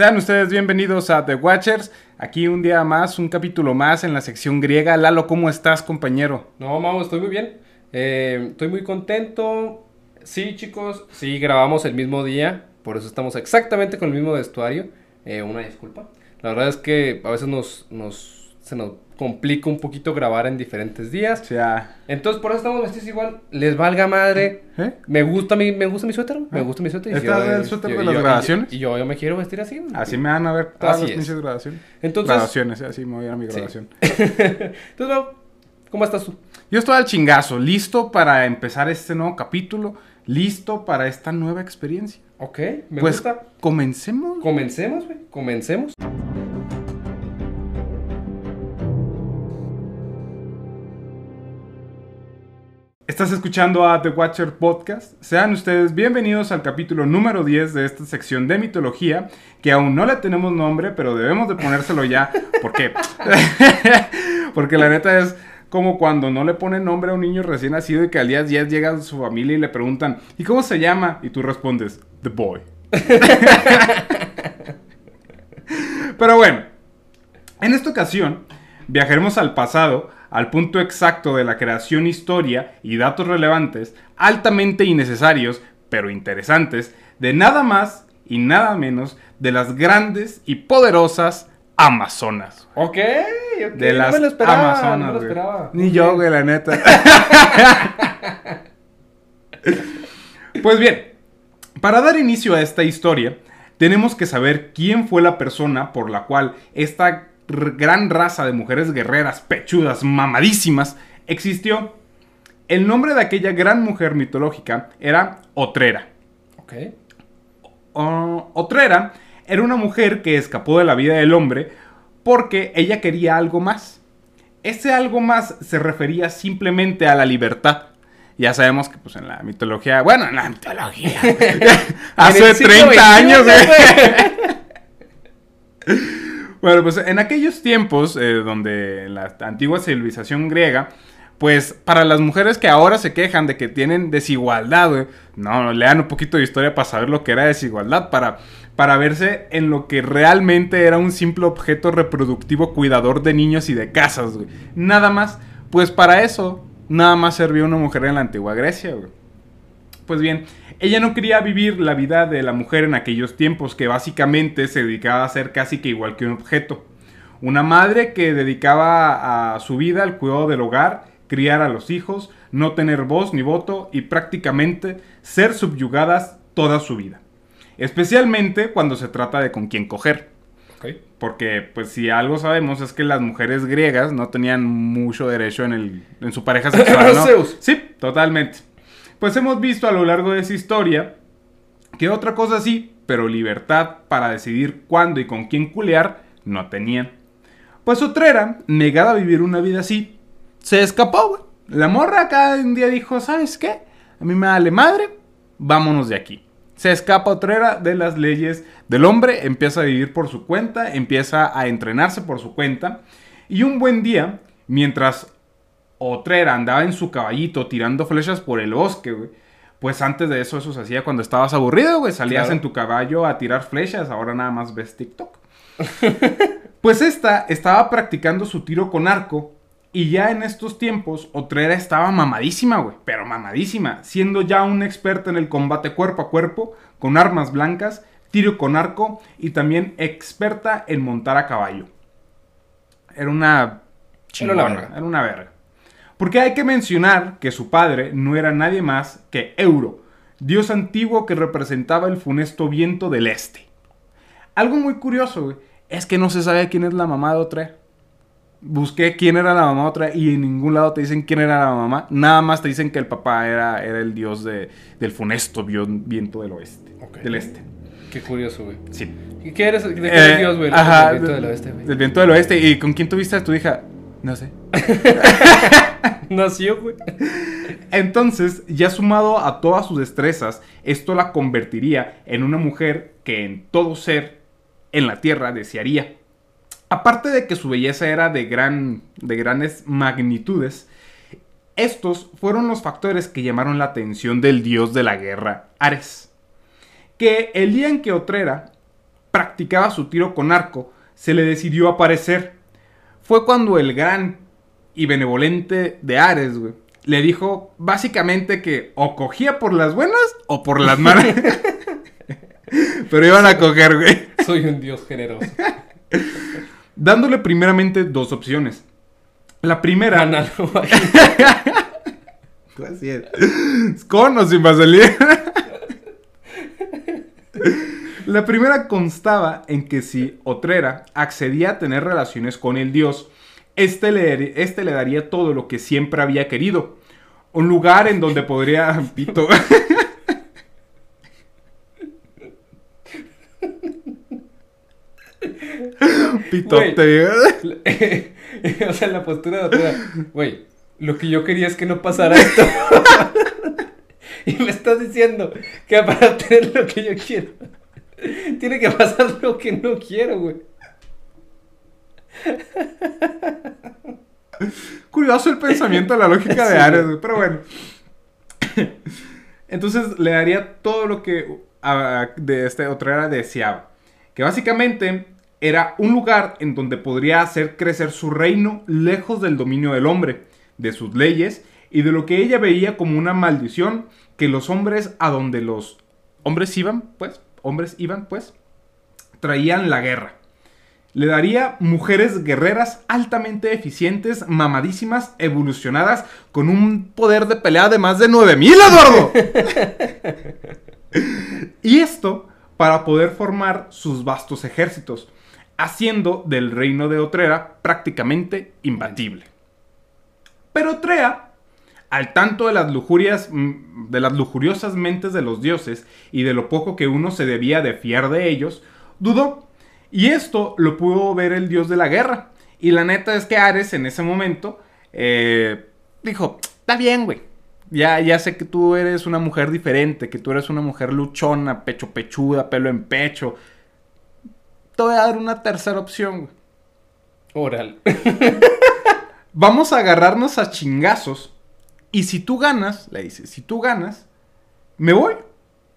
Sean ustedes bienvenidos a The Watchers. Aquí un día más, un capítulo más en la sección griega. Lalo, ¿cómo estás, compañero? No, Mau, estoy muy bien. Eh, estoy muy contento. Sí, chicos, sí, grabamos el mismo día. Por eso estamos exactamente con el mismo vestuario. Eh, una disculpa. La verdad es que a veces nos, nos, se nos complica un poquito grabar en diferentes días. Sea, Entonces, por eso estamos vestidos igual. Les valga madre. ¿eh? Me gusta mi, me gusta mi suéter. Me Ah. gusta mi suéter. ¿Este es el suéter yo- de las yo- grabaciones? Y yo, yo me quiero vestir así. así me van a ver todas Así las es. pinches grabaciones. Entonces, Grabaciones, así me voy a ir a mi Sí. grabación. entonces Mau, ¿cómo estás tú? Yo estoy al chingazo, listo para empezar este nuevo capítulo, listo para esta nueva experiencia. Ok, me pues gusta. comencemos. Comencemos, güey. Comencemos. Estás escuchando a The Watcher Podcast. Sean ustedes bienvenidos al capítulo número 10 de esta sección de mitología, que aún no le tenemos nombre, pero debemos de ponérselo ya. ¿Por qué? Porque la neta es como cuando no le ponen nombre a un niño recién nacido y que al día 10 llega su familia y le preguntan, ¿y cómo se llama? Y tú respondes, The Boy. pero bueno, en esta ocasión viajaremos al pasado, al punto exacto de la creación, historia y datos relevantes, altamente innecesarios, pero interesantes, de nada más y nada menos de las grandes y poderosas Amazonas. Ok, ok. De no las me lo esperaba, Amazonas. no me lo güey. esperaba. Ni yo, güey, la neta. pues bien, para dar inicio a esta historia, tenemos que saber quién fue la persona por la cual esta gran raza de mujeres guerreras, pechudas, mamadísimas, existió. El nombre de aquella gran mujer mitológica era Otrera. Ok. O- Otrera era una mujer que escapó de la vida del hombre porque ella quería algo más. Ese algo más se refería simplemente a la libertad. Ya sabemos que pues en la mitología, bueno, en la mitología, hace En el siglo 30 XXI, años. Bueno, pues en aquellos tiempos, eh, donde la antigua civilización griega, pues para las mujeres que ahora se quejan de que tienen desigualdad, güey, no, lean un poquito de historia para saber lo que era desigualdad, para, para verse en lo que realmente era un simple objeto reproductivo cuidador de niños y de casas. Nada más, pues para eso, nada más servía una mujer en la antigua Grecia. Pues bien, ella no quería vivir la vida de la mujer en aquellos tiempos, que básicamente se dedicaba a ser casi que igual que un objeto. Una madre que dedicaba a su vida al cuidado del hogar, criar a los hijos, no tener voz ni voto y prácticamente ser subyugadas toda su vida. Especialmente cuando se trata de con quién coger. Porque, pues, si algo sabemos es que las mujeres griegas no tenían mucho derecho en, el, en su pareja sexual, ¿no? Zeus. Sí, totalmente. Pues hemos visto a lo largo de esa historia que otra cosa sí, pero libertad para decidir cuándo y con quién culear no tenían. Pues Otrera, negada a vivir una vida así, se escapó. La morra cada día dijo, ¿sabes qué? A mí me vale madre, vámonos de aquí. Se escapa Otrera de las leyes del hombre, empieza a vivir por su cuenta, empieza a entrenarse por su cuenta. Y un buen día, mientras Otrera andaba en su caballito tirando flechas por el bosque, güey. Pues antes de eso, eso se hacía cuando estabas aburrido, güey. Salías Claro. en tu caballo a tirar flechas, ahora nada más ves TikTok. pues esta estaba practicando su tiro con arco. Y ya en estos tiempos, Otrera estaba mamadísima, güey. Pero mamadísima. Siendo ya una experta en el combate cuerpo a cuerpo, con armas blancas, tiro con arco y también experta en montar a caballo. Era una chingona, Era una verga. Era una verga. Porque hay que mencionar que su padre no era nadie más que Euro, dios antiguo que representaba el funesto viento del este. Algo muy curioso, güey, es que no se sabe quién es la mamá de Otrera. Busqué quién era la mamá de Otrera y en ningún lado te dicen quién era la mamá. Nada más te dicen que el papá era, era el dios de- del funesto vi- viento del oeste. Del este. Qué curioso, güey. Sí. ¿Y qué eres? ¿De qué Eh, Dios, güey? Del viento de- del oeste, güey. Del viento del oeste. ¿Y con quién tuviste a tu hija? No sé. Nació, güey. Entonces, ya sumado a todas sus destrezas, esto la convertiría en una mujer que en todo ser en la tierra desearía. Aparte de que su belleza era de, gran, de grandes magnitudes, estos fueron los factores que llamaron la atención del dios de la guerra, Ares. Que el día en que Otrera practicaba su tiro con arco, se le decidió aparecer. Fue cuando el gran y benevolente de Ares, güey, le dijo básicamente que o cogía por las buenas o por las malas. Pero iban a coger, güey. Soy un dios generoso. Dándole primeramente dos opciones. La primera. Así es. Con o sin vaselina. La primera constaba en que si Otrera accedía a tener relaciones con el dios, este le, este le daría todo lo que siempre había querido. Un lugar en donde podría... Pito. Pitote. o sea, la postura de. Güey, lo que yo quería es que no pasara esto. y me estás diciendo que para tener lo que yo quiero, tiene que pasar lo que no quiero, güey. Curioso el pensamiento, la lógica de Ares, pero bueno. Entonces le daría todo lo que de este otra era deseaba. Que básicamente era un lugar en donde podría hacer crecer su reino lejos del dominio del hombre, de sus leyes y de lo que ella veía como una maldición que los hombres a donde los hombres iban, pues, hombres iban, pues, traían la guerra. Le daría mujeres guerreras altamente eficientes, mamadísimas, evolucionadas, con un poder de pelea de más de 9000, Eduardo. y esto para poder formar sus vastos ejércitos, haciendo del reino de Otrera prácticamente imbatible. Pero Otrea, al tanto de las lujurias, mm, de las lujuriosas mentes de los dioses y de lo poco que uno se debía de fiar de ellos, dudó. Y esto lo pudo ver el dios de la guerra. Y la neta es que Ares en ese momento eh, dijo, está bien, güey. Ya, ya sé que tú eres una mujer diferente, que tú eres una mujer luchona, pecho pechuda, pelo en pecho, voy a dar una tercera opción. Oral. Vamos a agarrarnos a chingazos. Y si tú ganas, le dice, si tú ganas, me voy.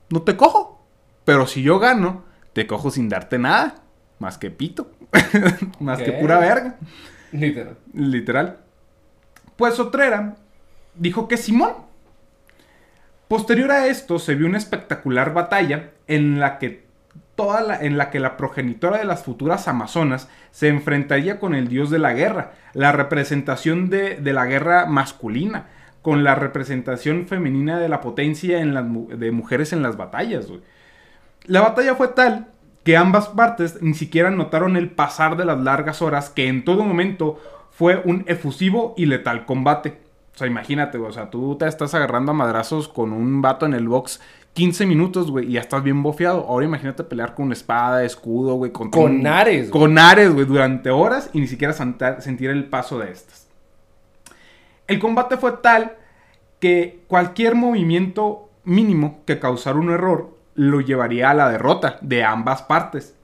No te cojo. Pero si yo gano, te cojo sin darte nada. Más que pito. más que pura verga. Literal. Literal. Pues Otrera dijo que Simón. Posterior a esto se vio una espectacular batalla en la que toda la, en la que la progenitora de las futuras Amazonas se enfrentaría con el dios de la guerra, la representación de, la guerra masculina, con la representación femenina de la potencia en de mujeres en las batallas. La batalla fue tal que ambas partes ni siquiera notaron el pasar de las largas horas que en todo momento fue un efusivo y letal combate. O sea, imagínate, o sea, tú te estás agarrando a madrazos con un vato en el box 15 minutos, güey, y ya estás bien bofeado. Ahora imagínate pelear con espada, escudo, güey. Con, con Ares. Con Ares, güey, durante horas y ni siquiera sentir el paso de estas. El combate fue tal que cualquier movimiento mínimo que causara un error lo llevaría a la derrota de ambas partes.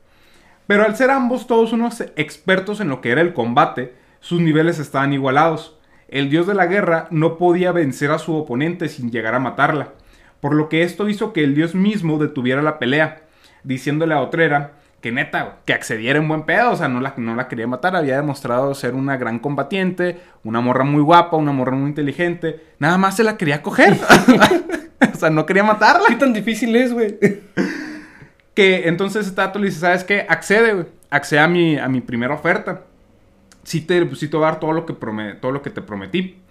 Pero al ser ambos todos unos expertos en lo que era el combate, sus niveles estaban igualados. El dios de la guerra no podía vencer a su oponente sin llegar a matarla por lo que esto hizo que el dios mismo detuviera la pelea, diciéndole a Otrera que neta, que accediera en buen pedo, o sea, no la, no la quería matar, había demostrado ser una gran combatiente, una morra muy guapa, una morra muy inteligente, nada más se la quería coger, o sea, no quería matarla. ¿Qué tan difícil es, güey? que entonces Tato le dice, ¿sabes qué? Accede, güey, accede a mi, a mi primera oferta. Sí te, sí te voy a dar todo lo que, todo lo que te prometí.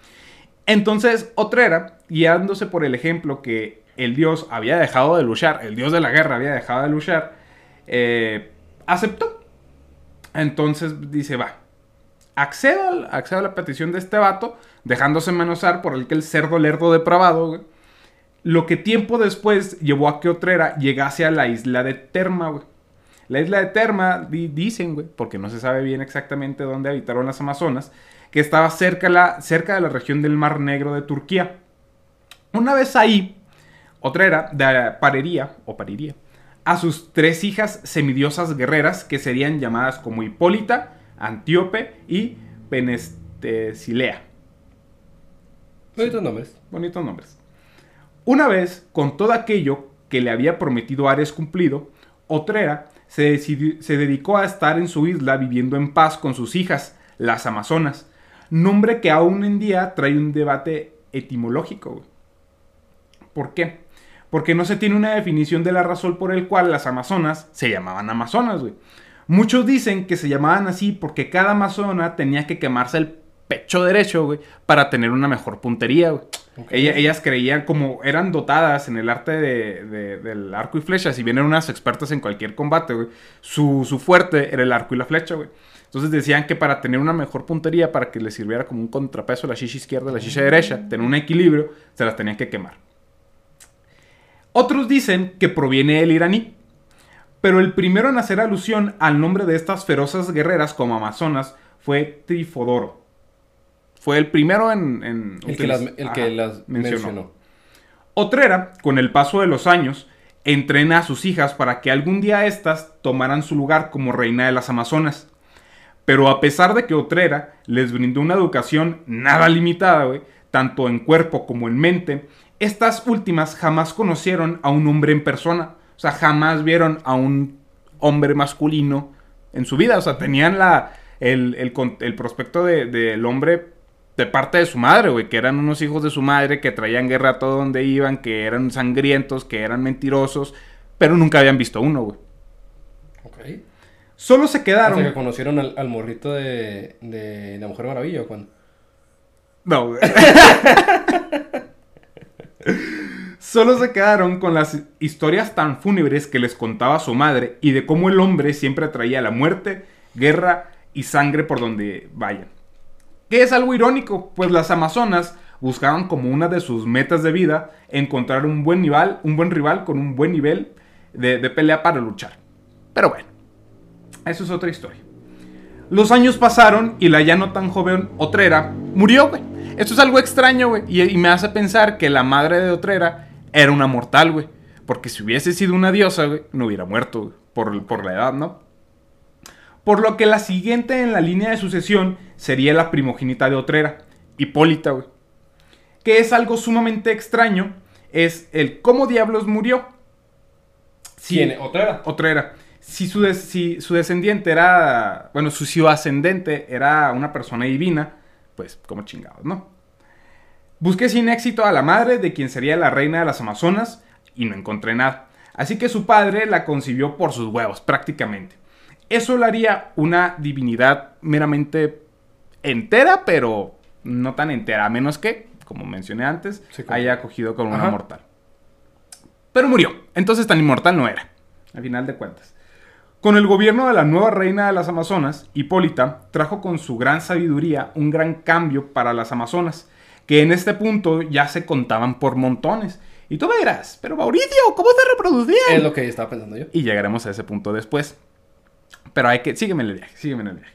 Entonces, Otrera, guiándose por el ejemplo que el dios había dejado de luchar, el dios de la guerra había dejado de luchar, eh, aceptó. Entonces dice, va, accedo, accedo, a la petición de este vato, dejándose menosar por el que el cerdo lerdo depravado, Lo que tiempo después llevó a que Otrera llegase a la isla de Terma, güey. La isla de Terma, dicen, güey, porque no se sabe bien exactamente dónde habitaron las Amazonas, que estaba cerca, la, cerca de la región del Mar Negro de Turquía. Una vez ahí, otra era, de, parería, o pariría, a sus tres hijas semidiosas guerreras que serían llamadas como Hipólita, Antíope y Penestesilea. Bonitos nombres. Bonitos nombres. Una vez, con todo aquello que le había prometido Ares cumplido, Otrera se, dedicó a estar en su isla viviendo en paz con sus hijas, las Amazonas, nombre que aún en día trae un debate etimológico. güey. ¿Por qué? Porque no se tiene una definición de la razón por el cual las Amazonas se llamaban Amazonas, güey. Muchos dicen que se llamaban así porque cada amazona tenía que quemarse el pecho derecho, güey, para tener una mejor puntería, güey. Ella- ellas creían como eran dotadas en el arte de- de- del arco y flecha, si bien eran unas expertas en cualquier combate, güey, su, su fuerte era el arco y la flecha, güey. Entonces decían que para tener una mejor puntería, para que les sirviera como un contrapeso la chicha izquierda y la chicha derecha, tener un equilibrio, se las tenían que quemar. Otros dicen que proviene del iraní, pero el primero en hacer alusión al nombre de estas feroces guerreras como amazonas fue Trifodoro. Fue el primero en... en El que las, que mencionó. Otrera, con el paso de los años, entrena a sus hijas para que algún día éstas tomaran su lugar como reina de las Amazonas. Pero a pesar de que Otrera les brindó una educación nada limitada, tanto en cuerpo como en mente, estas últimas jamás conocieron a un hombre en persona. O sea, jamás vieron a un hombre masculino en su vida. O sea, tenían la, el, el el prospecto de- del hombre de parte de su madre, güey, que eran unos hijos de su madre que traían guerra a todo donde iban, que eran sangrientos, que eran mentirosos, pero nunca habían visto uno, güey. Ok. Solo se quedaron. Hasta que conocieron al, al morrito de, de la Mujer Maravilla, ¿o cuándo? No, güey. Solo se quedaron con las historias tan fúnebres que les contaba su madre y de cómo el hombre siempre traía la muerte, guerra y sangre por donde vayan. Que es algo irónico, pues las amazonas buscaban como una de sus metas de vida encontrar un buen rival, un buen rival con un buen nivel de, de pelea para luchar. Pero bueno, eso es otra historia. Los años pasaron y la ya no tan joven Otrera murió, güey. Esto es algo extraño, güey. Y, me hace pensar que la madre de Otrera era una mortal, güey. Porque si hubiese sido una diosa, güey, no hubiera muerto, güey. Por la edad, ¿no? Por lo que la siguiente en la línea de sucesión sería la primogénita de Otrera, Hipólita, güey. Que es algo sumamente extraño, es el cómo diablos murió. Si su, des- si su descendiente era. Bueno, su, su ascendente era una persona divina, pues como chingados, ¿no? Busqué sin éxito a la madre de quien sería la reina de las Amazonas y no encontré nada. Así que su padre la concibió por sus huevos, prácticamente. Eso la haría una divinidad meramente entera, pero no tan entera, a menos que, como mencioné antes, Sí, como- haya acogido con una Ajá. mortal. Pero murió, entonces tan inmortal no era, al final de cuentas. Con el gobierno de la nueva reina de las Amazonas, Hipólita trajo con su gran sabiduría un gran cambio para las Amazonas, que en este punto ya se contaban por montones. Y tú me dirás, pero Mauricio, ¿cómo se reproducían? Es lo que estaba pensando yo. Y llegaremos a ese punto después. Pero hay que... Sígueme en el viaje, sígueme en el viaje.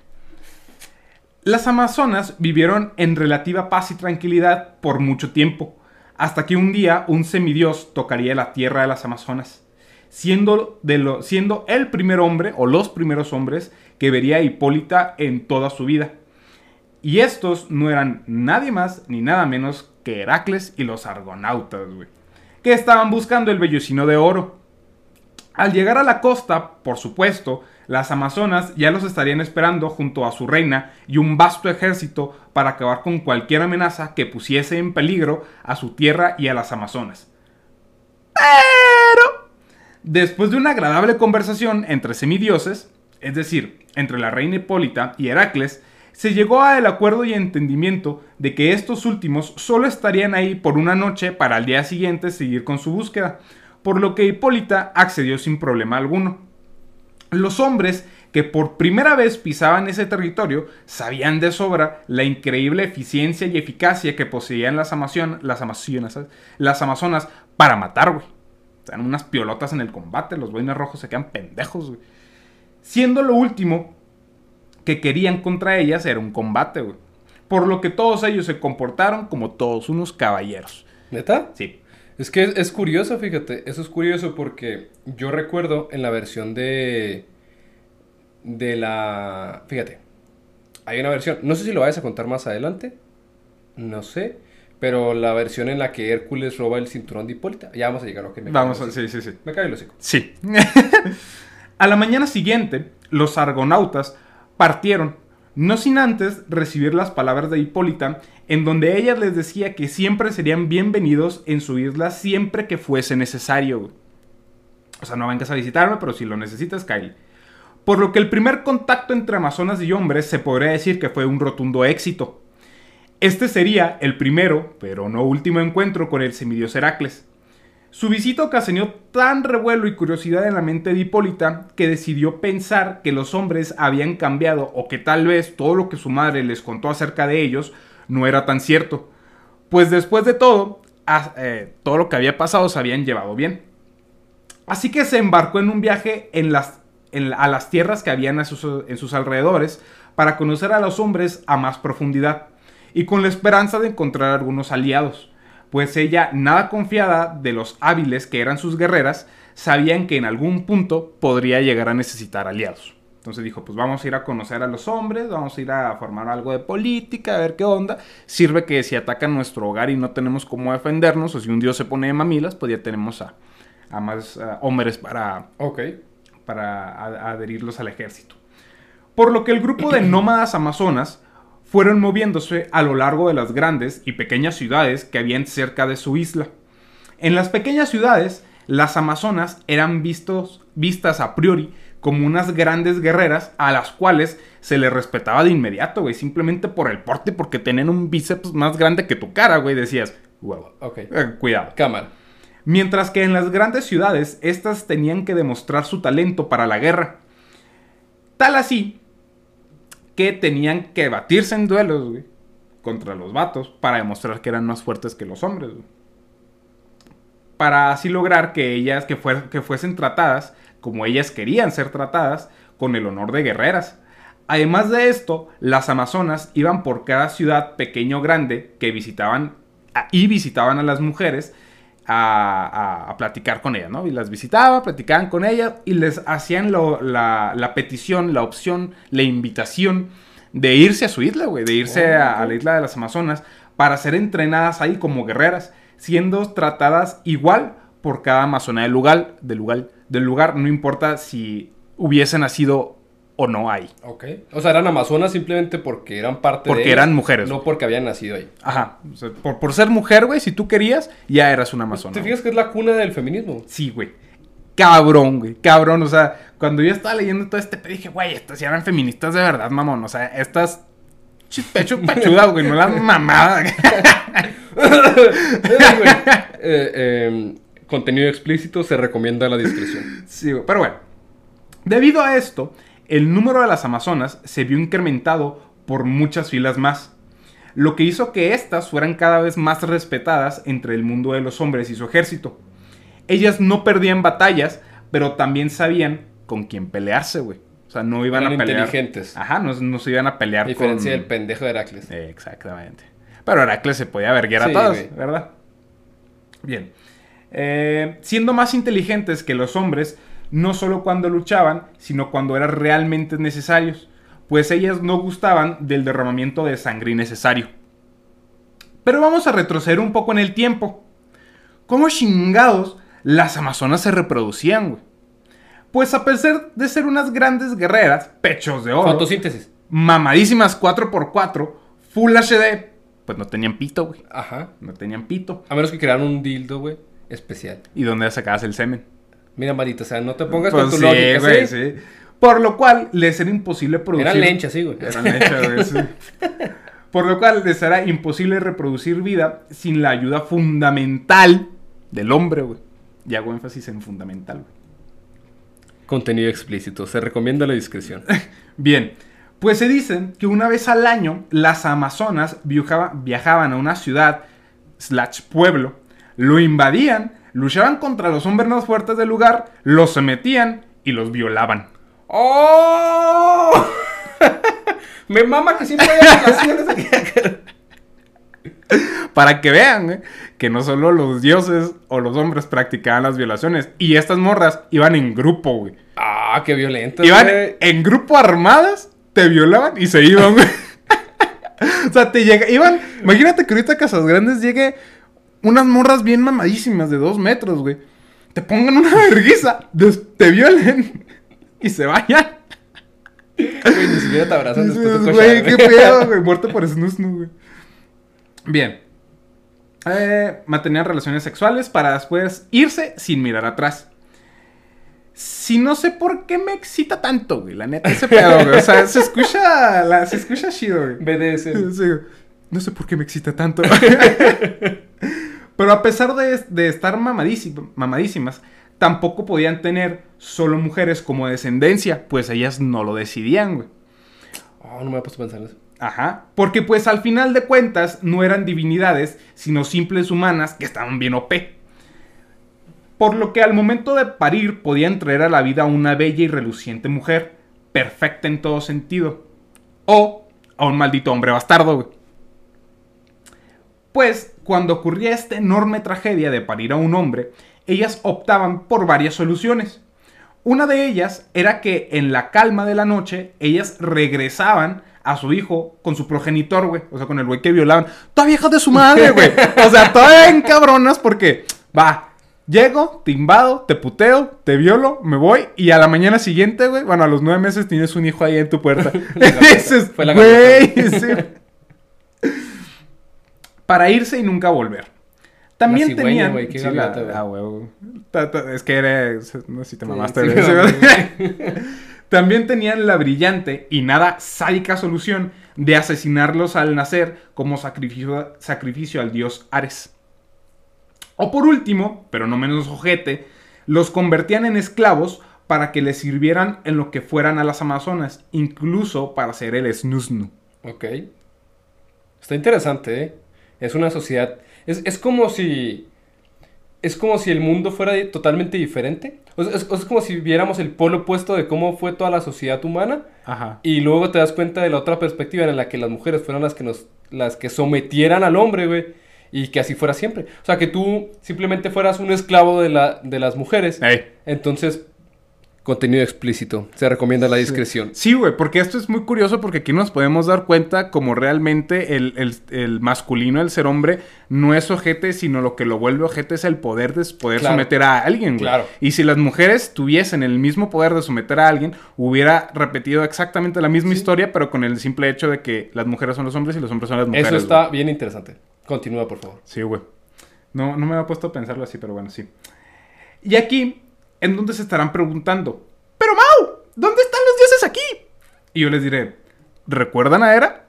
Las Amazonas vivieron en relativa paz y tranquilidad por mucho tiempo, hasta que un día un semidios tocaría la tierra de las Amazonas, siendo, de lo, siendo el primer hombre o los primeros hombres que vería a Hipólita en toda su vida. Y estos no eran nadie más ni nada menos que Heracles y los argonautas, güey, que estaban buscando el vellocino de oro. Al llegar a la costa, por supuesto, las Amazonas ya los estarían esperando junto a su reina y un vasto ejército para acabar con cualquier amenaza que pusiese en peligro a su tierra y a las Amazonas. Pero, después de una agradable conversación entre semidioses, es decir, entre la reina Hipólita y Heracles, se llegó a el acuerdo y entendimiento de que estos últimos solo estarían ahí por una noche para al día siguiente seguir con su búsqueda, por lo que Hipólita accedió sin problema alguno. Los hombres que por primera vez pisaban ese territorio sabían de sobra la increíble eficiencia y eficacia que poseían las, Amazon- las, Amazonas, las Amazonas para matar, güey. Están unas piolotas en el combate, los boines rojos se quedan pendejos, güey. Siendo lo último que querían contra ellas era un combate, güey. Por lo que todos ellos se comportaron como todos unos caballeros. ¿Neta? Sí. Es que es, es curioso, fíjate. Eso es curioso porque yo recuerdo en la versión de. De la. Fíjate. Hay una versión. No sé si lo vayas a contar más adelante. No sé. Pero la versión en la que Hércules roba el cinturón de Hipólita. Ya vamos a llegar a lo que me Vamos a... Sí, sí, sí. Me cae el hocico. Sí. A la mañana siguiente, los argonautas partieron, no sin antes recibir las palabras de Hipólita, en donde ella les decía que siempre serían bienvenidos en su isla siempre que fuese necesario. O sea, no vengas a visitarme, pero si lo necesitas, Kyle. Por lo que el primer contacto entre amazonas y hombres se podría decir que fue un rotundo éxito. Este sería el primero, pero no último encuentro con el semidios Heracles. Su visita ocasionó tan revuelo y curiosidad en la mente de Hipólita que decidió pensar que los hombres habían cambiado o que tal vez todo lo que su madre les contó acerca de ellos no era tan cierto. Pues después de todo, eh, todo lo que había pasado se habían llevado bien. Así que se embarcó en un viaje a las tierras que habían en sus alrededores para conocer a los hombres a más profundidad y con la esperanza de encontrar algunos aliados pues ella, nada confiada de los hábiles que eran sus guerreras, sabían que en algún punto podría llegar a necesitar aliados. Entonces dijo, pues vamos a ir a conocer a los hombres, vamos a ir a formar algo de política, a ver qué onda. Sirve que si atacan nuestro hogar y no tenemos cómo defendernos, o si un dios se pone de mamilas, pues ya tenemos a, más hombres para, para adherirlos al ejército. Por lo que el grupo de nómadas amazonas fueron moviéndose a lo largo de las grandes y pequeñas ciudades que habían cerca de su isla. En las pequeñas ciudades, las amazonas eran vistos, vistas a priori como unas grandes guerreras a las cuales se les respetaba de inmediato, güey, simplemente por el porte, porque tenían un bíceps más grande que tu cara, güey, decías, wow, ok, eh, cuidado. Cámara. Mientras que en las grandes ciudades, estas tenían que demostrar su talento para la guerra. Tal así que tenían que batirse en duelos, contra los vatos para demostrar que eran más fuertes que los hombres. Para así lograr que ellas, que, que fuesen tratadas como ellas querían ser tratadas, con el honor de guerreras. Además de esto, las amazonas iban por cada ciudad pequeño o grande que visitaban y visitaban a las mujeres a, platicar con ellas, ¿no? Y las visitaba, platicaban con ellas y les hacían la, petición, la opción, la invitación de irse a su isla, güey, de irse a, a, la isla de las Amazonas para ser entrenadas ahí como guerreras, siendo tratadas igual por cada amazona del lugar, del lugar, del lugar, no importa si hubiese nacido o no hay. Ok. O sea, eran amazonas simplemente porque eran parte porque de. Porque eran mujeres. No porque habían nacido ahí. Ajá. por, ser mujer, güey, si tú querías, ya eras una amazona. ¿Te fijas que es la cuna del feminismo? Sí, güey. Cabrón, güey. Cabrón. O sea, cuando yo estaba leyendo todo este, dije, güey, estas ya eran feministas de verdad, mamón. O sea, estas. Pecho pachuda, güey, no las mamadas. eh, em, contenido explícito se recomienda la discreción. Sí, güey. Pero bueno. Debido a esto, el número de las amazonas se vio incrementado por muchas filas más, lo que hizo que éstas fueran cada vez más respetadas entre el mundo de los hombres y su ejército. Ellas no perdían batallas, pero también sabían con quién pelearse, güey. O sea, no iban a pelear. inteligentes. Ajá, no, se iban a pelear a diferencia del pendejo de Heracles. exactamente. Pero Heracles se podía verguer a todos, ¿verdad? Bien. Eh, siendo más inteligentes que los hombres, no solo cuando luchaban, sino cuando eran realmente necesarios, pues ellas no gustaban del derramamiento de sangre innecesario. Pero vamos a retroceder un poco en el tiempo. ¿Cómo chingados las amazonas se reproducían, güey? Pues a pesar de ser unas grandes guerreras, pechos de oro, fotosíntesis, mamadísimas 4x4, full HD, pues no tenían pito, güey. Ajá. No tenían pito. A menos que crearan un dildo, güey, especial. ¿Y dónde sacabas el semen? Mira, Marita, o sea, no te pongas con pues tu lógica, güey, ¿sí? Por lo cual les era imposible producir. Eran lenchas, sí, güey. Eran lenchas, güey, sí. Por lo cual les era imposible reproducir vida sin la ayuda fundamental del hombre, güey. Y hago énfasis en fundamental, güey. Contenido explícito. Se recomienda la discreción. Bien. Pues se dicen que una vez al año las amazonas viajaban a una ciudad slash pueblo, lo invadían luchaban contra los hombres más fuertes del lugar, los sometían y los violaban. ¡Oh! Me mama que siempre hay violaciones aquí. Para que vean ¿eh? que no solo los dioses o los hombres practicaban las violaciones. Y estas morras iban en grupo, güey. Ah, qué violento. Iban en grupo armadas, te violaban y se iban, güey. o sea, te llega, iban. Imagínate que ahorita a Casas Grandes llegue unas morras bien mamadísimas de dos metros, güey. Te pongan una verguiza, te violen y se vayan. Güey, ni siquiera te abrazan después de cochar, Güey, qué pedo, güey. Muerto por snusnu, güey. Bien. Eh, mantenían relaciones sexuales para después irse sin mirar atrás. Si no sé por qué me excita tanto, güey. La neta, ese pedo, güey. O sea, se escucha, la- se escucha chido, güey. BDS. Sí, no sé por qué me excita tanto. Pero a pesar de, de estar mamadísim- mamadísimas, tampoco podían tener solo mujeres como descendencia, pues ellas no lo decidían, güey. Oh, no me había puesto a pensar en eso. Ajá. Porque pues al final de cuentas no eran divinidades, sino simples humanas que estaban bien OP. Por lo que al momento de parir podían traer a la vida a una bella y reluciente mujer, perfecta en todo sentido. O a un maldito hombre bastardo, güey. Pues cuando ocurría esta enorme tragedia de parir a un hombre, ellas optaban por varias soluciones. Una de ellas era que en la calma de la noche ellas regresaban a su hijo con su progenitor, güey. O sea, con el güey que violaban. Todavía hijas de su madre, güey. O sea, todavía en cabronas porque, va, llego, te invado, te puteo, te violo, me voy. Y a la mañana siguiente, güey, bueno, a los nueve meses tienes un hijo ahí en tu puerta. Dices, Fue la güey, sí. Para irse y nunca volver. También La cigüeña, tenían. Sí, la- gaviota, Es que era. No sé si te mamaste. sí, Sí. También tenían la brillante y nada sádica solución de asesinarlos al nacer como sacrificio, sacrificio al dios Ares. O por último, pero no menos ojete, los convertían en esclavos para que les sirvieran en lo que fueran a las amazonas, incluso para hacer el snusnu. Ok. Está interesante, ¿eh? Es una sociedad. Es, es como si. Es como si el mundo fuera totalmente diferente. O sea, es, es como si viéramos el polo opuesto de cómo fue toda la sociedad humana. Ajá. Y luego te das cuenta de la otra perspectiva en la que las mujeres fueron las que nos. las que sometieran al hombre, güey. Y que así fuera siempre. O sea, que tú simplemente fueras un esclavo de, la, de las mujeres. Ey. Entonces, contenido explícito. Se recomienda la discreción. Sí, güey, porque esto es muy curioso porque aquí nos podemos dar cuenta como realmente el, el- el masculino, el ser hombre, no es ojete, sino lo que lo vuelve ojete es el poder de poder Claro. someter a alguien, güey. Claro. Y si las mujeres tuviesen el mismo poder de someter a alguien, hubiera repetido exactamente la misma historia, pero con el simple hecho de que las mujeres son los hombres y los hombres son las mujeres. Eso está güey. bien interesante. Continúa, por favor. Sí, güey. No, no me había puesto a pensarlo así, pero bueno, sí. Y aquí, en donde se estarán preguntando, pero Mau, ¿dónde están los dioses aquí? Y yo les diré, ¿recuerdan a Hera?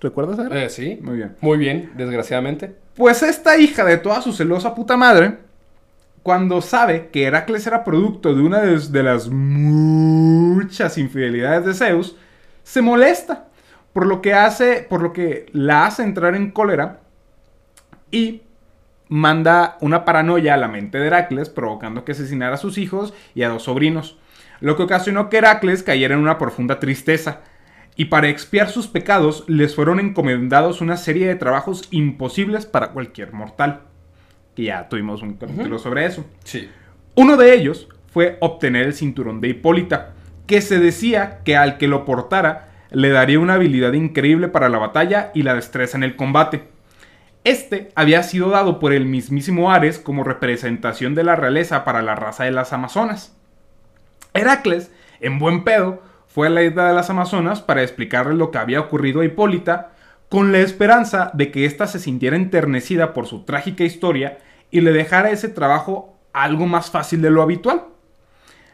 ¿Recuerdas a Hera? Eh, sí. Muy bien. Muy bien, desgraciadamente. Pues esta hija de toda su celosa puta madre, cuando sabe que Heracles era producto de una de, de las muchas infidelidades de Zeus, se molesta, por lo que hace, por lo que la hace entrar en cólera y manda una paranoia a la mente de Heracles, provocando que asesinara a sus hijos y a dos sobrinos, lo que ocasionó que Heracles cayera en una profunda tristeza. Y para expiar sus pecados les fueron encomendados una serie de trabajos imposibles para cualquier mortal. Que ya tuvimos un capítulo sobre eso. Sí. Uno de ellos fue obtener el cinturón de Hipólita, que se decía que al que lo portara le daría una habilidad increíble para la batalla y la destreza en el combate. Este había sido dado por el mismísimo Ares como representación de la realeza para la raza de las Amazonas. Heracles, en buen pedo, fue a la isla de las Amazonas para explicarle lo que había ocurrido a Hipólita, con la esperanza de que ésta se sintiera enternecida por su trágica historia y le dejara ese trabajo algo más fácil de lo habitual.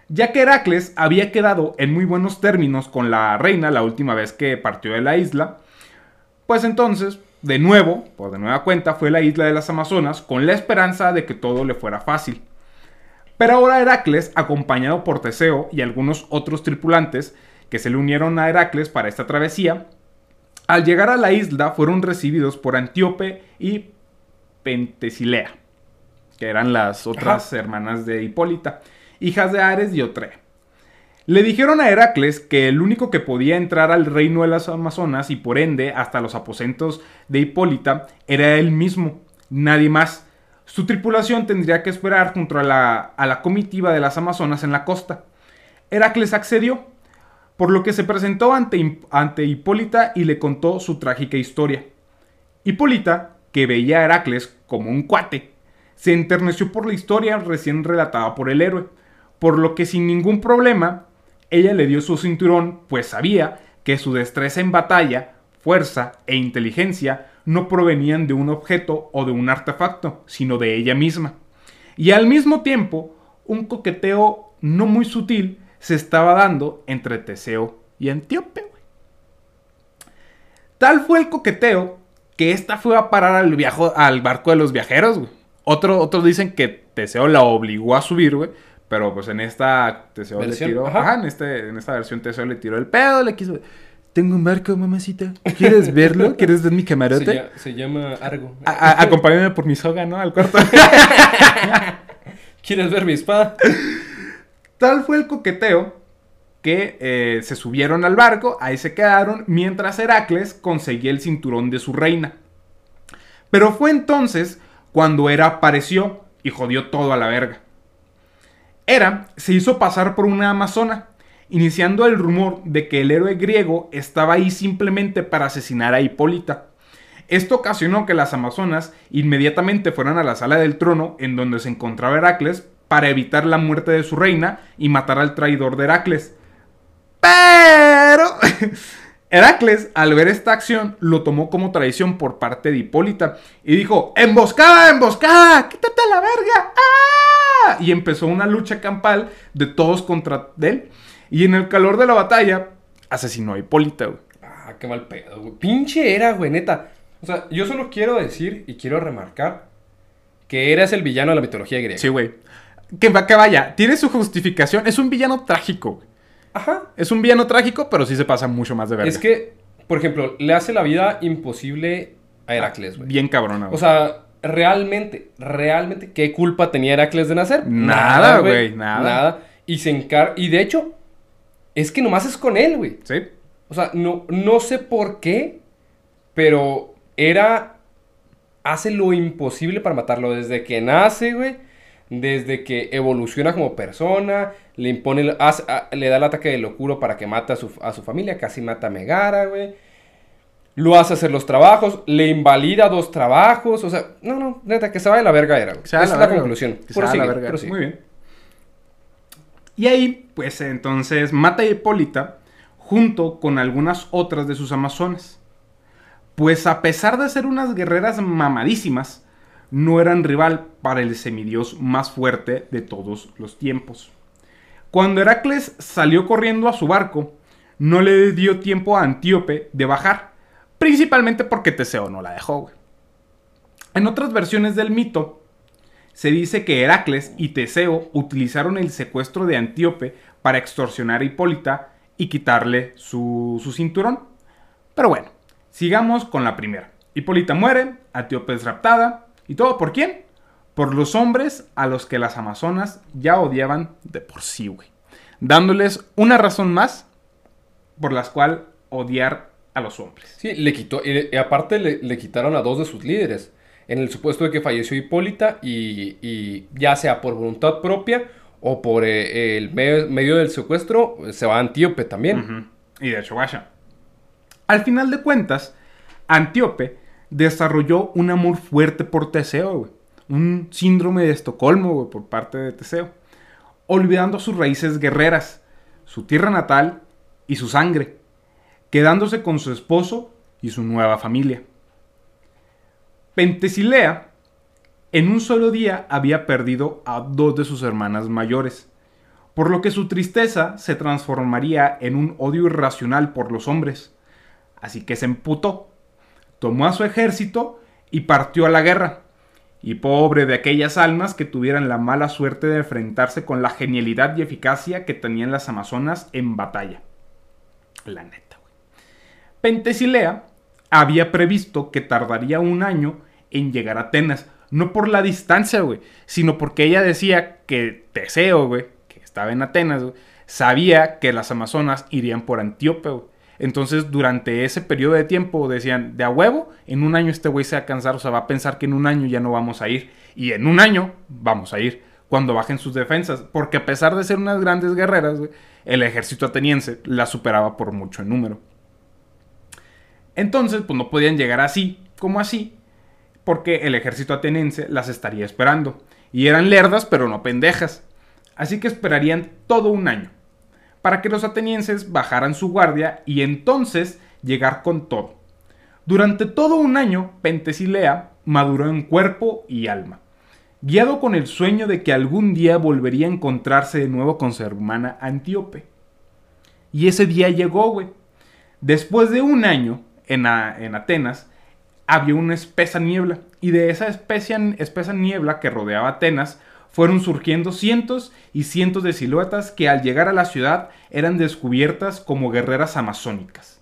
Ya que Heracles había quedado en muy buenos términos con la reina la última vez que partió de la isla, pues entonces, de nuevo, por de nueva cuenta, fue a la isla de las Amazonas con la esperanza de que todo le fuera fácil. Pero ahora Heracles, acompañado por Teseo y algunos otros tripulantes que se le unieron a Heracles para esta travesía, al llegar a la isla fueron recibidos por Antíope y Pentesilea, que eran las otras hermanas de Hipólita, hijas de Ares y Otrea. Le dijeron a Heracles que el único que podía entrar al reino de las Amazonas y por ende hasta los aposentos de Hipólita era él mismo, nadie más. Su tripulación tendría que esperar junto a la, a la comitiva de las Amazonas en la costa. Heracles accedió, por lo que se presentó ante, ante Hipólita y le contó su trágica historia. Hipólita, que veía a Heracles como un cuate, se enterneció por la historia recién relatada por el héroe, por lo que sin ningún problema ella le dio su cinturón, pues sabía que su destreza en batalla, fuerza e inteligencia no provenían de un objeto o de un artefacto, sino de ella misma. Y al mismo tiempo, un coqueteo no muy sutil se estaba dando entre Teseo y Antíope. Tal fue el coqueteo que ésta fue a parar al, al barco de los viajeros. Otro, otros dicen que Teseo la obligó a subir, güey. Pero pues en esta Teseo le tiró. Ajá. en, este, en esta versión Teseo le tiró el pedo, le quiso. Tengo un barco, mamacita. ¿Quieres verlo? ¿Quieres ver mi camarote? Se, llama Argo. acompáñame por mi soga, ¿no? Al cuarto. ¿Quieres ver mi espada? Tal fue el coqueteo que eh, se subieron al barco, ahí se quedaron, mientras Heracles conseguía el cinturón de su reina. Pero fue entonces cuando Hera apareció y jodió todo a la verga. Hera se hizo pasar por una amazona, iniciando el rumor de que el héroe griego estaba ahí simplemente para asesinar a Hipólita. Esto ocasionó que las amazonas inmediatamente fueran a la sala del trono en donde se encontraba Heracles para evitar la muerte de su reina y matar al traidor de Heracles. Pero Heracles, al ver esta acción, lo tomó como traición por parte de Hipólita y dijo, emboscada, emboscada, quítate la verga. ¡Ah! Y empezó una lucha campal de todos contra él. Y en el calor de la batalla, asesinó a Hipólita, güey. Ah, qué mal pedo, güey. Pinche era, güey, neta. O sea, yo solo quiero decir y quiero remarcar que eras el villano de la mitología griega. Sí, güey. Que, que vaya, tiene su justificación. Es un villano trágico, güey. Ajá. Es un villano trágico, pero sí se pasa mucho más de verga. Es que, por ejemplo, le hace la vida imposible a Heracles, güey. Bien cabrona, güey. O sea, realmente, realmente, ¿qué culpa tenía Heracles de nacer? Nada, güey, nada. Nada. Y se encarga. Y de hecho, es que nomás es con él, güey. Sí. O sea, no, no sé por qué, pero era. Hace lo imposible para matarlo. Desde que nace, güey. Desde que evoluciona como persona. Le impone. le da el ataque de locura para que mate a su, a su familia. Casi mata a Megara, güey. Lo hace hacer los trabajos. Le invalida dos trabajos. O sea, no, no, neta, que se vaya la verga era. Esa es la conclusión. Por la verga. Muy bien. Y ahí, pues entonces mata a Hipólita junto con algunas otras de sus amazonas. Pues a pesar de ser unas guerreras mamadísimas, no eran rival para el semidios más fuerte de todos los tiempos. Cuando Heracles salió corriendo a su barco, no le dio tiempo a Antíope de bajar, principalmente porque Teseo no la dejó. En otras versiones del mito, se dice que Heracles y Teseo utilizaron el secuestro de Antíope para extorsionar a Hipólita y quitarle su, cinturón. Pero bueno, sigamos con la primera. Hipólita muere, Antíope es raptada, ¿y todo por quién? Por los hombres a los que las amazonas ya odiaban de por sí, güey. Dándoles una razón más por la cual odiar a los hombres. Sí, le quitó, y aparte le quitaron a dos de sus líderes en el supuesto de que falleció Hipólita y, ya sea por voluntad propia o por eh, el medio, del secuestro, se va a Antíope también. Y de hecho, vaya. Al final de cuentas, Antíope desarrolló un amor fuerte por Teseo, Un síndrome de Estocolmo, por parte de Teseo. Olvidando sus raíces guerreras, su tierra natal y su sangre, quedándose con su esposo y su nueva familia. Pentesilea en un solo día había perdido a dos de sus hermanas mayores, por lo que su tristeza se transformaría en un odio irracional por los hombres. Así que se emputó, tomó a su ejército y partió a la guerra. Y pobre de aquellas almas que tuvieran la mala suerte de enfrentarse con la genialidad y eficacia que tenían las amazonas en batalla. La neta. Pentesilea había previsto que tardaría un año en llegar a Atenas. No por la distancia, güey, sino porque ella decía que Teseo, güey, que estaba en Atenas, sabía que las amazonas irían por Antíope, güey. Entonces, durante ese periodo de tiempo decían, de a huevo, en un año este güey se va a cansar, o sea, va a pensar que en un año ya no vamos a ir. Y en un año vamos a ir, cuando bajen sus defensas. Porque a pesar de ser unas grandes guerreras, el ejército ateniense la superaba por mucho en número. Entonces, pues no podían llegar así como así, porque el ejército ateniense las estaría esperando. Y eran lerdas, pero no pendejas. Así que esperarían todo un año para que los atenienses bajaran su guardia y entonces llegar con todo. Durante todo un año, Pentesilea maduró en cuerpo y alma, guiado con el sueño de que algún día volvería a encontrarse de nuevo con su hermana Antíope. Y ese día llegó, güey. Después de un año en, en Atenas, había una espesa niebla, y de esa espesa niebla que rodeaba Atenas, fueron surgiendo cientos y cientos de siluetas que al llegar a la ciudad eran descubiertas como guerreras amazónicas.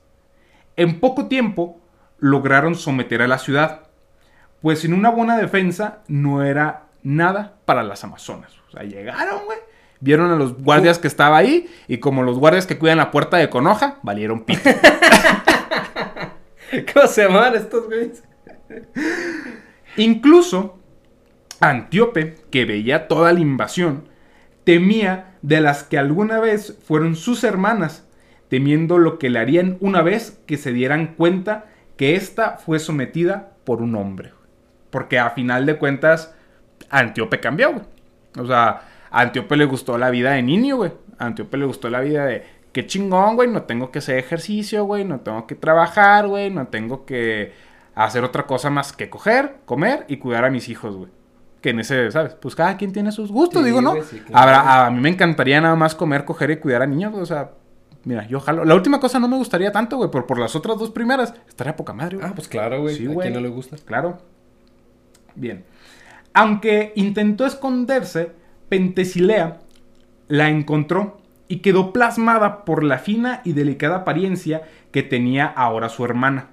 En poco tiempo lograron someter a la ciudad, pues sin una buena defensa no era nada para las amazonas. O sea, llegaron, güey, vieron a los guardias que estaba ahí y como los guardias que cuidan la puerta de Conoja, valieron pito. ¿Cómo se llaman estos güeyes? Incluso Antíope, que veía toda la invasión, temía de las que alguna vez fueron sus hermanas, temiendo lo que le harían una vez que se dieran cuenta que ésta fue sometida por un hombre. Porque a final de cuentas, Antíope cambió, güey. O sea, a Antíope le gustó la vida de niño, güey. A Antíope le gustó la vida de, qué chingón, güey, no tengo que hacer ejercicio, güey, no tengo que trabajar, güey, no tengo que hacer otra cosa más que coger, comer y cuidar a mis hijos, güey que en ese, ¿sabes? Pues cada quien tiene sus gustos, digo, ¿no? a, mí me encantaría nada más comer, coger y cuidar a niños, o sea, mira, yo jalo. La última cosa no me gustaría tanto, güey, pero por las otras dos primeras estaría poca madre, güey. Ah, pues claro, güey. Sí, ¿A quién no le gusta? Claro. Bien. Aunque intentó esconderse, Pentesilea la encontró y quedó plasmada por la fina y delicada apariencia que tenía ahora su hermana.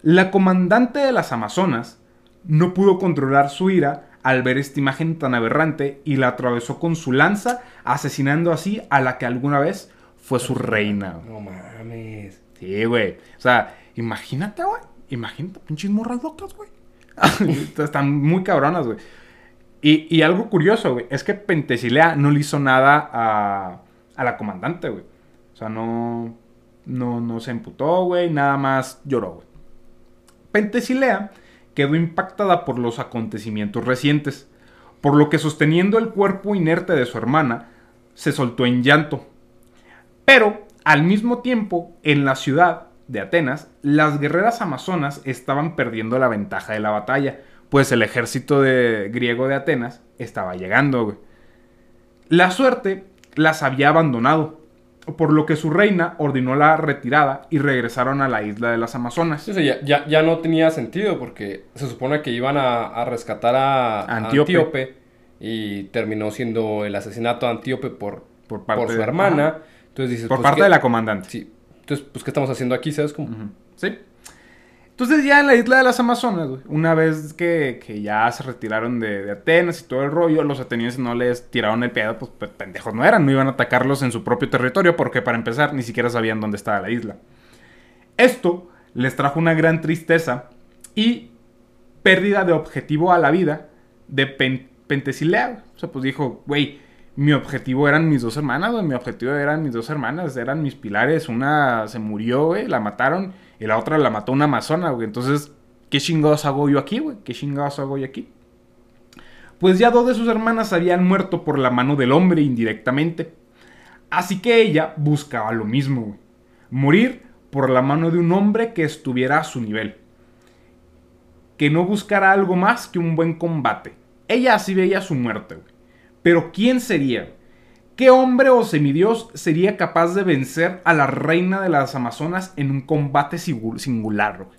La comandante de las Amazonas no pudo controlar su ira al ver esta imagen tan aberrante y la atravesó con su lanza, asesinando así a la que alguna vez fue su reina. No mames. Sí, güey. O sea, imagínate, güey. Imagínate, pinches morras locas, güey. Están muy cabronas, güey. Y, algo curioso, güey, es que Pentesilea no le hizo nada a, a la comandante, güey. O sea, no, no, no se emputó, güey, nada más lloró, güey. Pentesilea quedó impactada por los acontecimientos recientes, por lo que sosteniendo el cuerpo inerte de su hermana, se soltó en llanto. Pero, al mismo tiempo, en la ciudad de Atenas, las guerreras amazonas estaban perdiendo la ventaja de la batalla, pues el ejército de, griego de Atenas estaba llegando. La suerte las había abandonado, por lo que su reina ordenó la retirada y regresaron a la isla de las Amazonas. ya, ya, no tenía sentido porque se supone que iban a, rescatar a Antíope. y terminó siendo el asesinato de Antíope por, por, parte su hermana. Entonces dices, por pues, parte de la comandante. Sí. Entonces, pues, ¿qué estamos haciendo aquí? ¿Sabes cómo? Sí. Entonces ya en la isla de las Amazonas, una vez que, ya se retiraron de, Atenas y todo el rollo, los atenienses no les tiraron el pedo, pues, pues, pendejos no eran, no iban a atacarlos en su propio territorio porque para empezar ni siquiera sabían dónde estaba la isla. Esto les trajo una gran tristeza y pérdida de objetivo a la vida de Pentesilea. O sea, pues dijo, güey, mi objetivo eran mis dos hermanas, mi objetivo eran mis dos hermanas, eran mis pilares, una se murió, güey, la mataron y la otra la mató una amazona, güey. Entonces, ¿qué chingados hago yo aquí, güey? ¿Qué chingados hago yo aquí? Pues ya dos de sus hermanas habían muerto por la mano del hombre indirectamente. Así que ella buscaba lo mismo, güey. Morir por la mano de un hombre que estuviera a su nivel. Que no buscara algo más que un buen combate. Ella así veía su muerte, güey. Pero ¿quién sería? ¿Qué hombre o semidios sería capaz de vencer a la reina de las Amazonas en un combate singular, güey?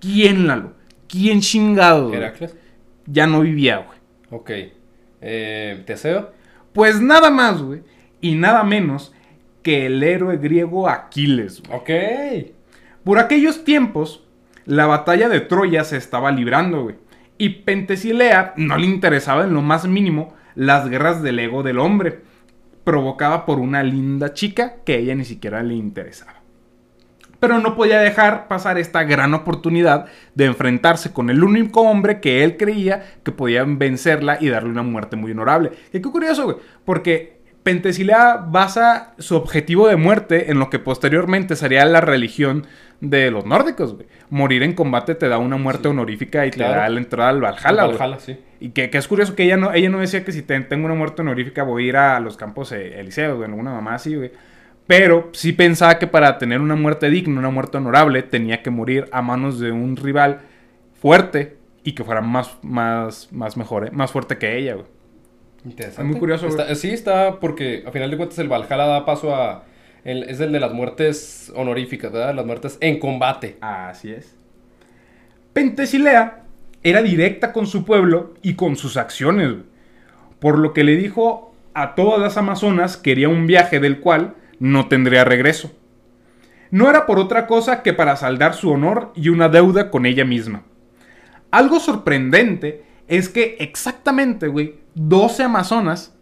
¿Quién, Lalo? ¿Quién chingado? ¿Heracles? Ya no vivía, güey. Ok. Eh, ¿Teseo? Pues nada más, güey. Y nada menos que el héroe griego Aquiles, güey. Ok. Por aquellos tiempos, la batalla de Troya se estaba librando, güey. Y Pentesilea no le interesaba en lo más mínimo las guerras del ego del hombre provocada por una linda chica que a ella ni siquiera le interesaba. Pero no podía dejar pasar esta gran oportunidad de enfrentarse con el único hombre que él creía que podía vencerla y darle una muerte muy honorable. Y qué curioso, güey, porque Pentesilea basa su objetivo de muerte en lo que posteriormente sería la religión de los nórdicos, güey. Morir en combate te da una muerte honorífica y te da la entrada al Valhalla, Valhalla, sí. Y que, que es curioso que ella no, ella no decía que si te- tengo una muerte honorífica voy a ir a los campos eh, elíseos, güey, alguna mamá así, güey. Pero sí pensaba que para tener una muerte digna, una muerte honorable, tenía que morir a manos de un rival fuerte y que fuera más, más, más mejor, eh, más fuerte que ella, güey. Interesante. Es muy curioso. Está- sí, está porque a final de cuentas el Valhalla da paso a... el- es el de las muertes honoríficas, ¿verdad? Las muertes en combate. Así es. Pentesilea era directa con su pueblo y con sus acciones, por lo que le dijo a todas las amazonas que quería un viaje del cual no tendría regreso. No era por otra cosa que para saldar su honor y una deuda con ella misma. Algo sorprendente es que exactamente, güey, 12 amazonas,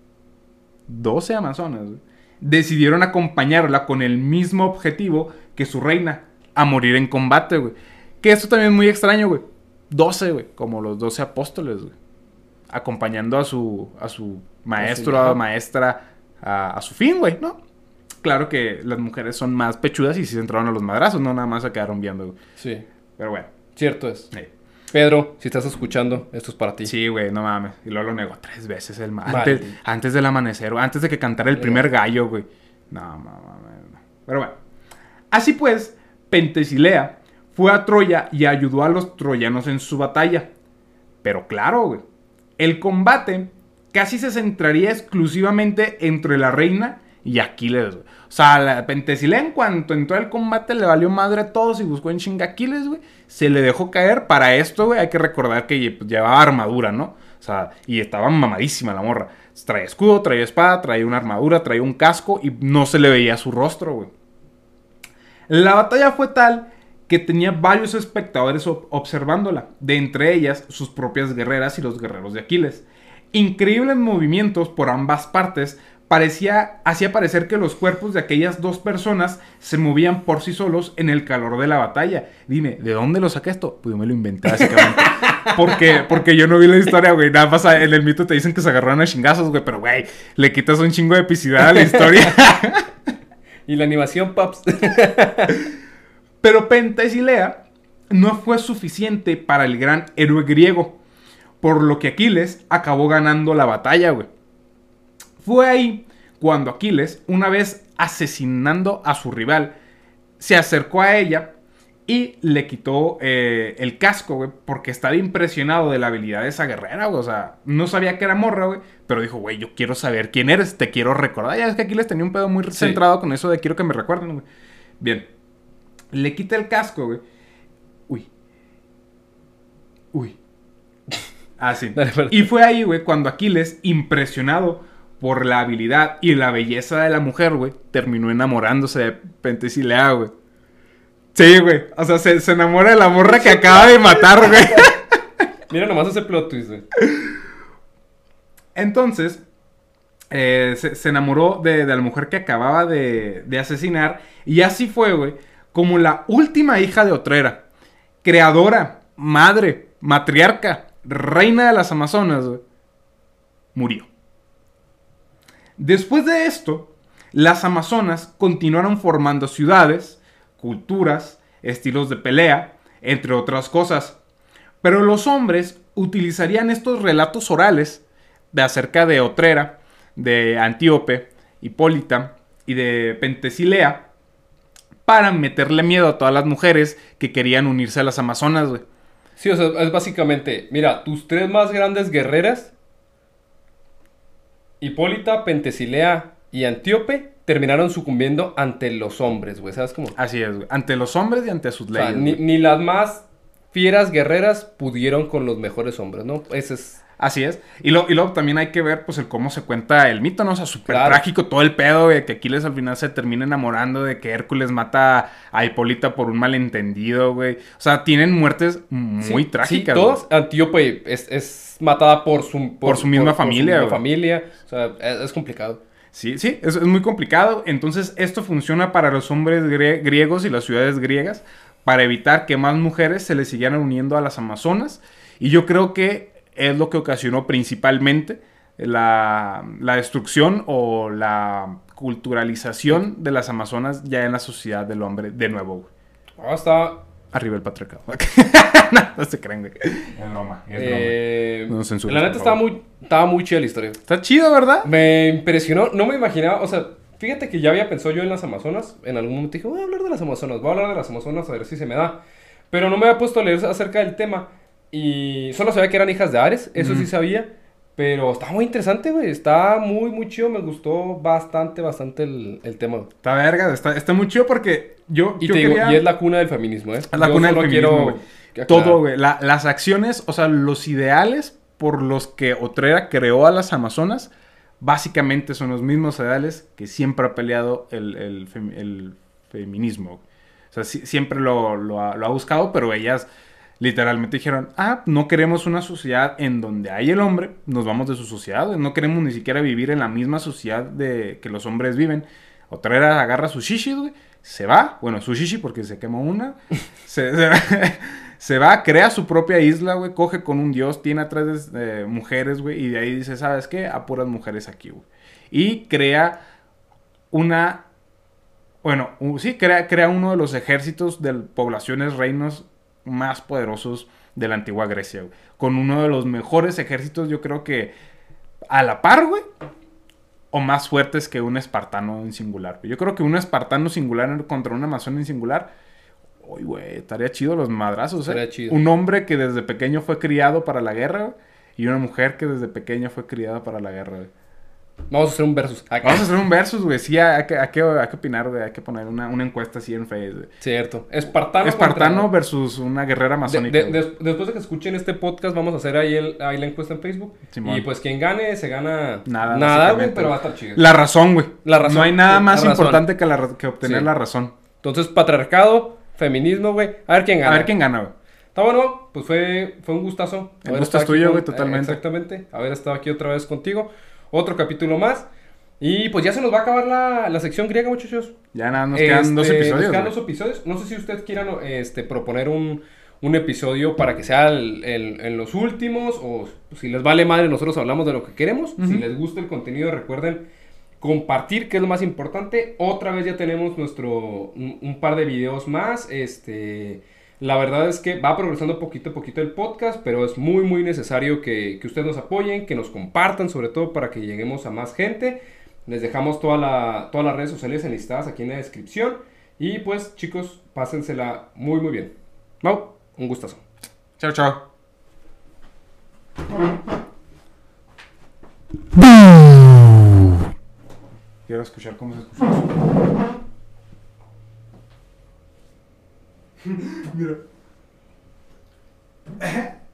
12 amazonas, decidieron acompañarla con el mismo objetivo que su reina, a morir en combate, güey. Que esto también es muy extraño, güey. 12, güey, como los 12 apóstoles, güey. Acompañando a su, a su maestro, a maestra, a, a su fin, güey, ¿no? Claro que las mujeres son más pechudas y sí se entraron a los madrazos, no nada más se quedaron viendo, güey. Sí, Pero bueno. cierto es. sí. Pedro, si estás escuchando, esto es para ti. Sí, güey, no mames. Y luego lo negó tres veces el ma- Maldito. antes, antes del amanecer, güey, antes de que cantara el primer gallo, güey. No, no, no, no. Pero bueno. Así pues, Pentesilea fue a Troya y ayudó a los troyanos en su batalla. Pero claro, güey. El combate casi se centraría exclusivamente entre la reina y Aquiles, güey. O sea, la Pentesilea en cuanto entró al combate le valió madre a todos y buscó en chinga Aquiles, güey. Se le dejó caer. Para esto, güey, hay que recordar que pues, llevaba armadura, ¿no? O sea, y estaba mamadísima la morra. Traía escudo, traía espada, traía una armadura, traía un casco y no se le veía su rostro, güey. La batalla fue tal que tenía varios espectadores ob- observándola, de entre ellas sus propias guerreras y los guerreros de Aquiles. Increíbles movimientos por ambas partes parecía, hacía parecer que los cuerpos de aquellas dos personas se movían por sí solos en el calor de la batalla. Dime, ¿de dónde lo saqué esto? Pues yo me lo inventé básicamente. porque, porque yo no vi la historia, güey. Nada más en el mito te dicen que se agarraron a chingazos, güey. Pero, güey, le quitas un chingo de epicidad a la historia. Y la animación, paps. Pero Pentesilea no fue suficiente para el gran héroe griego, por lo que Aquiles acabó ganando la batalla, güey. Fue ahí cuando Aquiles, una vez asesinando a su rival, se acercó a ella y le quitó eh, el casco, güey, porque estaba impresionado de la habilidad de esa guerrera, güey. O sea, no sabía que era morra, güey, pero dijo, güey, yo quiero saber quién eres, te quiero recordar. Ya es que Aquiles tenía un pedo muy Sí. centrado con eso de quiero que me recuerden, güey. Bien. Le quita el casco, güey. Uy. Uy. Ah, sí. Dale, perdón. Y fue ahí, güey, cuando Aquiles, impresionado por la habilidad y la belleza de la mujer, güey, terminó enamorándose de Pentesilea, güey. Sí, güey. O sea, se, se enamora de la morra que acaba de matar, güey. Mira nomás ese plot twist, güey. Entonces, eh, se, se enamoró de, de la mujer que acababa de, de asesinar. Y así fue, güey, como la última hija de Otrera. Creadora, madre, matriarca, reina de las Amazonas, murió. Después de esto, las Amazonas continuaron formando ciudades, culturas, estilos de pelea, entre otras cosas. Pero los hombres utilizarían estos relatos orales de acerca de Otrera, de Antíope, Hipólita y de Pentesilea para meterle miedo a todas las mujeres que querían unirse a las Amazonas, güey. Sí, o sea, es básicamente, mira, tus tres más grandes guerreras, Hipólita, Pentesilea y Antíope, terminaron sucumbiendo ante los hombres, güey, ¿sabes cómo? Así es, güey. Ante los hombres y ante sus O sea, leyes. ni, ni las más fieras guerreras pudieron con los mejores hombres, ¿no? Ese es... Así es. Y, lo, y luego también hay que ver, pues, el cómo se cuenta el mito, ¿no? O sea, súper Claro. trágico todo el pedo, güey. Que Aquiles al final se termina enamorando de que Hércules mata a Hipólita por un malentendido, güey. O sea, tienen muertes muy Sí, trágicas. Sí, todos. Antíope es, es matada por su, Por su misma familia, misma familia. O sea, es, es complicado. Sí, sí, es, es muy complicado. Entonces, esto funciona para los hombres grie- griegos y las ciudades griegas para evitar que más mujeres se le siguieran uniendo a las amazonas. Y yo creo que es lo que ocasionó principalmente la, la destrucción o la culturalización de las amazonas ya en la sociedad del hombre de nuevo. güey. Ah, está... Arriba el patriarcado. no se creen, güey. Es broma, es Eh, No censures, la neta estaba muy, estaba muy chida la historia. Está chido, ¿verdad? Me impresionó, no me imaginaba, o sea, fíjate que ya había pensado yo en las Amazonas, en algún momento dije, voy a hablar de las Amazonas, voy a hablar de las Amazonas a ver si se me da. Pero no me había puesto a leer acerca del tema y solo sabía que eran hijas de Ares, eso sí sabía. Pero está muy interesante, güey. Está muy, muy chido. Me gustó bastante, bastante el, el tema. güey. Está verga, está, está muy chido porque yo, Y yo te digo, y es la cuna del feminismo, ¿eh? Es la Yo cuna del feminismo, quiero güey. aclarar. Todo, güey. La- las acciones, o sea, los ideales por los que Otrera creó a las Amazonas, básicamente son los mismos ideales que siempre ha peleado el, el fem- el feminismo. O sea, siempre lo, lo ha, lo ha buscado, pero ellas literalmente dijeron, ah, no queremos una sociedad en donde hay el hombre, nos vamos de su sociedad, no queremos ni siquiera vivir en la misma sociedad de que los hombres viven. Otrera agarra sus shishis, güey, se va, bueno, su shishi porque se quema una, se, se- se va, crea su propia isla, güey, coge con un dios, tiene atrás de, eh, mujeres, güey, y de ahí dice, ¿sabes qué? A puras mujeres aquí, güey. Y crea una, bueno, sí, crea, crea uno de los ejércitos de poblaciones, reinos más poderosos de la antigua Grecia, güey. Con uno de los mejores ejércitos, yo creo que a la par, güey, o más fuertes que un espartano en singular. Yo creo que un espartano singular contra un amazón en singular, uy, güey, estaría chido los madrazos, ¿eh? Estaría chido. Un hombre que desde pequeño fue criado para la guerra, y una mujer que desde pequeña fue criada para la guerra, güey. Vamos a hacer un versus. Acá. Vamos a hacer un versus, güey. Sí, hay que, hay que, hay que opinar, güey. Hay que poner una, una encuesta así en Facebook. Cierto. Espartano. Espartano contra- versus una guerrera amazónica. de- güey. des- después de que escuchen este podcast, vamos a hacer ahí, el, ahí la encuesta en Facebook. Simón. Y pues quien gane, se gana Nada, nada güey, pero va a estar chido. La razón, güey. La razón, No hay nada sí, más importante que, la, que obtener Sí. la razón. Entonces, patriarcado, feminismo, güey. A ver quién gana. A ver quién gana, güey. Está bueno, pues fue, fue un gustazo. El gusto es tuyo, güey, totalmente. exactamente. Haber estado aquí otra vez contigo. Otro capítulo más. Y pues ya se nos va a acabar la, la sección griega, muchachos. Ya nada, nos quedan dos Este, episodios. Nos quedan dos episodios. No sé si ustedes quieran este, proponer un, un episodio para que sea el- el- en los últimos o si les vale madre, nosotros hablamos de lo que queremos. Si les gusta el contenido, recuerden compartir, que es lo más importante. Otra vez ya tenemos nuestro un, un par de videos más. Este, la verdad es que va progresando poquito a poquito el podcast, pero es muy muy necesario que, que ustedes nos apoyen, que nos compartan, sobre todo para que lleguemos a más gente. Les dejamos toda la- todas las redes sociales enlistadas aquí en la descripción. Y pues chicos, pásensela muy muy bien. Mau, un gustazo. Chao, chao. Quiero escuchar cómo se escucha Mira.